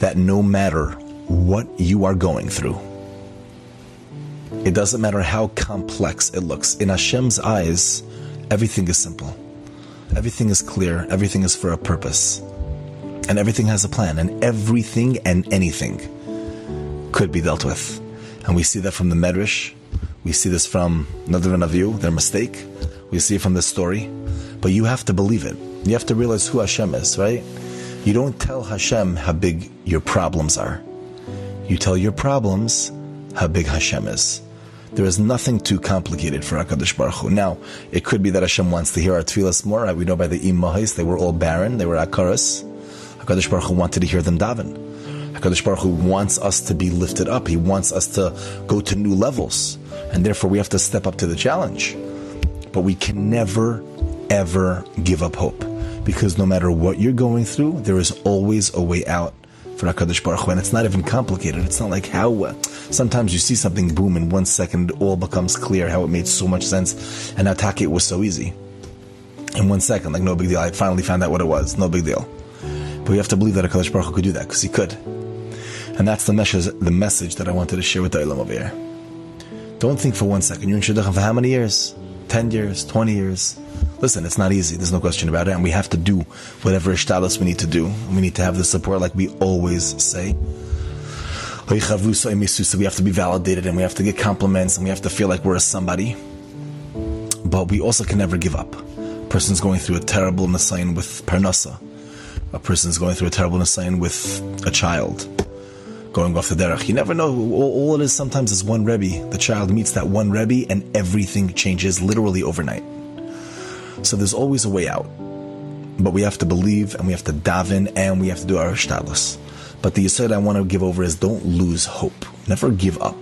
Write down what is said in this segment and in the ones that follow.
that no matter what you are going through, it doesn't matter how complex it looks. In Hashem's eyes, everything is simple. Everything is clear. Everything is for a purpose. And everything has a plan. And everything and anything could be dealt with. And we see that from the Medrash. We see this from Nadav and Avihu, their mistake. We see it from this story. But you have to believe it. You have to realize who Hashem is, right? You don't tell Hashem how big your problems are. You tell your problems how big Hashem is. There is nothing too complicated for HaKadosh Baruch Hu. Now, it could be that Hashem wants to hear our tefillas more. We know by the Imahos, they were all barren, they were akaras. HaKadosh Baruch Hu wanted to hear them daven. HaKadosh Baruch Hu wants us to be lifted up. He wants us to go to new levels. And therefore, we have to step up to the challenge. But we can never, ever give up hope. Because no matter what you're going through, there is always a way out for HaKadosh Baruch Hu. And it's not even complicated. It's not like how, uh, sometimes you see something boom in one second, it all becomes clear how it made so much sense. And attack it was so easy. In one second, like no big deal. I finally found out what it was. No big deal. But we have to believe that HaKadosh Baruch Hu could do that, because he could. And that's the message, the message that I wanted to share with the Olam over here. Don't think for one second. You're in Shidduchim for how many years? 10 years, 20 years. Listen, it's not easy. There's no question about it. And we have to do whatever hishtadlus we need to do. We need to have the support like we always say. So We have to be validated and we have to get compliments and we have to feel like we're a somebody. But we also can never give up. A person's going through a terrible nisayon with parnasa. A person's going through a terrible nisayon with a child going off the derech. You never know. All, all, it is sometimes is one Rebbe. The child meets that one Rebbe and everything changes literally overnight. So there's always a way out. But we have to believe and we have to daven and we have to do our shtadlus. But the yisod I want to give over is don't lose hope. Never give up.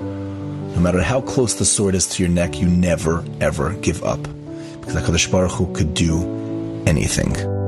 No matter how close the sword is to your neck, you never ever give up. Because HaKadosh Baruch Hu could do anything.